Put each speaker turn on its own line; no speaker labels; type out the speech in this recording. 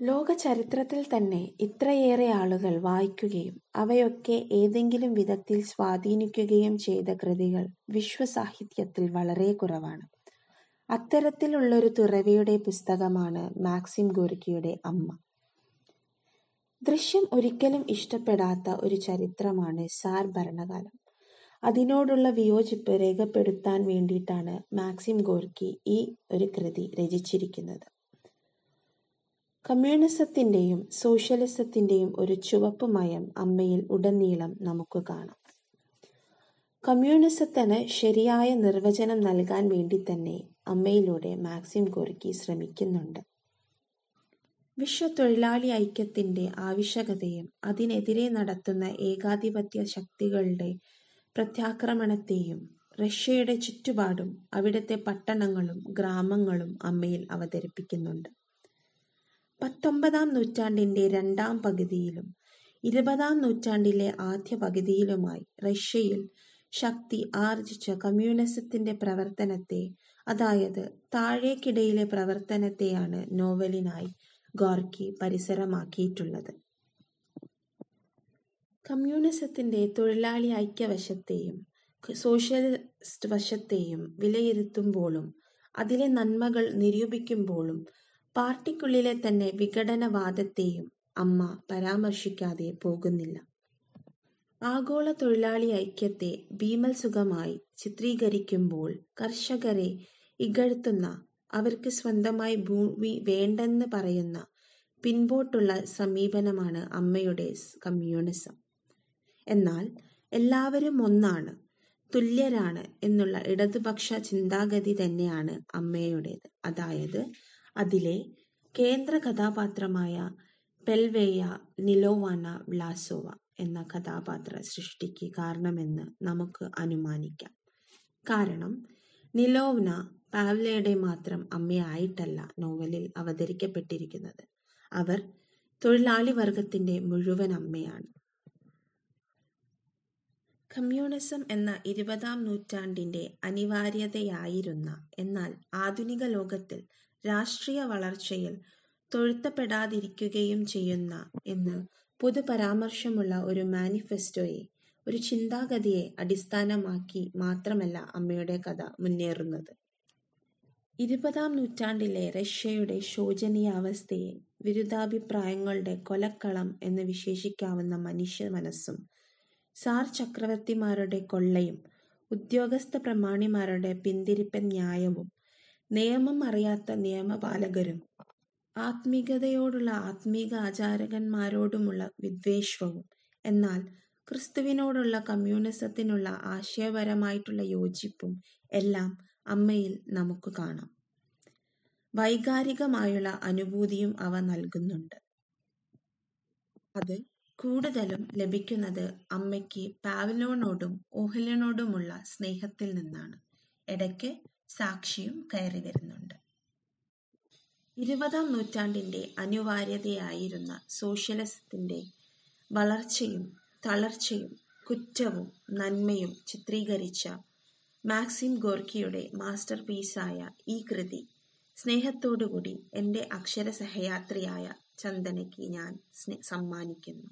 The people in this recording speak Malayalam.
ലോക ചരിത്രത്തിൽ തന്നെ ഇത്രയേറെ ആളുകൾ വായിക്കുകയും അവയൊക്കെ ഏതെങ്കിലും വിധത്തിൽ സ്വാധീനിക്കുകയും ചെയ്ത കൃതികൾ വിശ്വസാഹിത്യത്തിൽ വളരെ കുറവാണ്. അത്തരത്തിലുള്ളൊരു തുറവിയുടെ പുസ്തകമാണ് മാക്സിം ഗോർക്കിയുടെ അമ്മ. ദൃശ്യം ഒരിക്കലും ഇഷ്ടപ്പെടാത്ത ഒരു ചരിത്രമാണ് സാർ ഭരണകാലം. അതിനോടുള്ള വിയോജിപ്പ് രേഖപ്പെടുത്താൻ വേണ്ടിയിട്ടാണ് മാക്സിം ഗോർക്കി ഈ ഒരു കൃതി രചിച്ചിരിക്കുന്നത്. കമ്മ്യൂണിസത്തിന്റെയും സോഷ്യലിസത്തിന്റെയും ഒരു ചുവപ്പ് മയം അമ്മയിൽ ഉടനീളം നമുക്ക് കാണാം. കമ്മ്യൂണിസത്തിന് ശരിയായ നിർവചനം നൽകാൻ വേണ്ടി തന്നെ അമ്മയിലൂടെ മാക്സിം ഗോർക്കി ശ്രമിക്കുന്നുണ്ട്. വിശ്വത്തൊഴിലാളി ഐക്യത്തിന്റെ ആവശ്യകതയും അതിനെതിരെ നടത്തുന്ന ഏകാധിപത്യ ശക്തികളുടെ പ്രത്യാക്രമണത്തെയും റഷ്യയുടെ ചുറ്റുപാടും അവിടുത്തെ പട്ടണങ്ങളും ഗ്രാമങ്ങളും അമ്മയിൽ അവതരിപ്പിക്കുന്നുണ്ട്. പത്തൊമ്പതാം നൂറ്റാണ്ടിന്റെ രണ്ടാം പകുതിയിലും ഇരുപതാം നൂറ്റാണ്ടിലെ ആദ്യ പകുതിയിലുമായി റഷ്യയിൽ ശക്തി ആർജിച്ച കമ്മ്യൂണിസത്തിന്റെ പ്രവർത്തനത്തെ അതായത് താഴേക്കിടയിലെ പ്രവർത്തനത്തെയാണ് നോവലിനായി ഗോർക്കി പരിസരമാക്കിയിട്ടുള്ളത്. കമ്മ്യൂണിസത്തിന്റെ തൊഴിലാളി ഐക്യവശത്തെയും സോഷ്യലിസ്റ്റ് വശത്തെയും വിലയിരുത്തുമ്പോഴും അതിലെ നന്മകൾ നിരൂപിക്കുമ്പോഴും പാർട്ടിക്കുള്ളിലെ തന്നെ വിഘടനവാദത്തെയും അമ്മ പരാമർശിക്കാതെ പോകുന്നില്ല. ആഗോള തൊഴിലാളി ഐക്യത്തെ ഭീമത്സുകമായി ചിത്രീകരിക്കുമ്പോൾ കർഷകരെ ഇകഴ്ത്തുന്ന, അവർക്ക് സ്വന്തമായി ഭൂമി വേണ്ടെന്ന് പറയുന്ന പിൻപോട്ടുള്ള സമീപനമാണ് അമ്മയുടെ കമ്മ്യൂണിസം. എന്നാൽ എല്ലാവരും ഒന്നാണ്, തുല്യരാണ് എന്നുള്ള ഇടതുപക്ഷ ചിന്താഗതി തന്നെയാണ് അമ്മയുടേത്. അതായത് അതിലെ കേന്ദ്ര കഥാപാത്രമായ പെൽവേയ നിലോവാന വ്ലാസോവ എന്ന കഥാപാത്ര സൃഷ്ടിക്ക് കാരണമെന്ന് നമുക്ക് അനുമാനിക്കാം. കാരണം നിലോവ്ന പാവ്ലയുടെ മാത്രം അമ്മയായിട്ടല്ല നോവലിൽ അവതരിക്കപ്പെട്ടിരിക്കുന്നത് അവർ തൊഴിലാളി വർഗത്തിന്റെ മുഴുവൻ അമ്മയാണ്. കമ്മ്യൂണിസം എന്ന ഇരുപതാം നൂറ്റാണ്ടിന്റെ അനിവാര്യതയായിരുന്ന, എന്നാൽ ആധുനിക ലോകത്തിൽ രാഷ്ട്രീയ വളർച്ചയിൽ തൊഴുത്തപ്പെടാതിരിക്കുകയും ചെയ്യുന്ന എന്ന് പൊതുപരാമർശമുള്ള ഒരു മാനിഫെസ്റ്റോയെ, ഒരു ചിന്താഗതിയെ അടിസ്ഥാനമാക്കി മാത്രമല്ല അമ്മയുടെ കഥ മുന്നേറുന്നത്. ഇരുപതാം നൂറ്റാണ്ടിലെ റഷ്യയുടെ ശോചനീയാവസ്ഥയെ വിരുദ്ധാഭിപ്രായങ്ങളുടെ കൊലക്കളം എന്ന് വിശേഷിക്കാവുന്ന മനുഷ്യ മനസ്സും സാർ ചക്രവർത്തിമാരുടെ കൊള്ളയും, ഉദ്യോഗസ്ഥ പ്രമാണിമാരുടെ പിന്തിരിപ്പൻ ന്യായവും, നിയമം അറിയാത്ത നിയമപാലകരും, ആത്മീകതയോടുള്ള ആത്മീക ആചാരകന്മാരോടുമുള്ള വിദ്വേഷവും, എന്നാൽ ക്രിസ്തുവിനോടുള്ള കമ്മ്യൂണിസത്തിനുള്ള ആശയപരമായിട്ടുള്ള യോജിപ്പും എല്ലാം അമ്മയിൽ നമുക്ക് കാണാം. വൈകാരികമായുള്ള അനുഭൂതിയും അവ നൽകുന്നുണ്ട്. അത് കൂടുതലും ലഭിക്കുന്നത് അമ്മയ്ക്ക് പാവലോണോടും ഓഹലനോടുമുള്ള സ്നേഹത്തിൽ നിന്നാണ്. ഇടയ്ക്ക് സാക്ഷിയും കയറിവരുന്നുണ്ട്. ഇരുപതാം നൂറ്റാണ്ടിന്റെ അനിവാര്യതയായിരുന്ന സോഷ്യലിസത്തിന്റെ വളർച്ചയും തളർച്ചയും കുറ്റവും നന്മയും ചിത്രീകരിച്ച മാക്സിം ഗോർക്കിയുടെ മാസ്റ്റർ പീസായ ഈ കൃതി സ്നേഹത്തോടുകൂടി എന്റെ അക്ഷരസഹയാത്രിയായ ചന്ദനയ്ക്ക് ഞാൻ സമ്മാനിക്കുന്നു.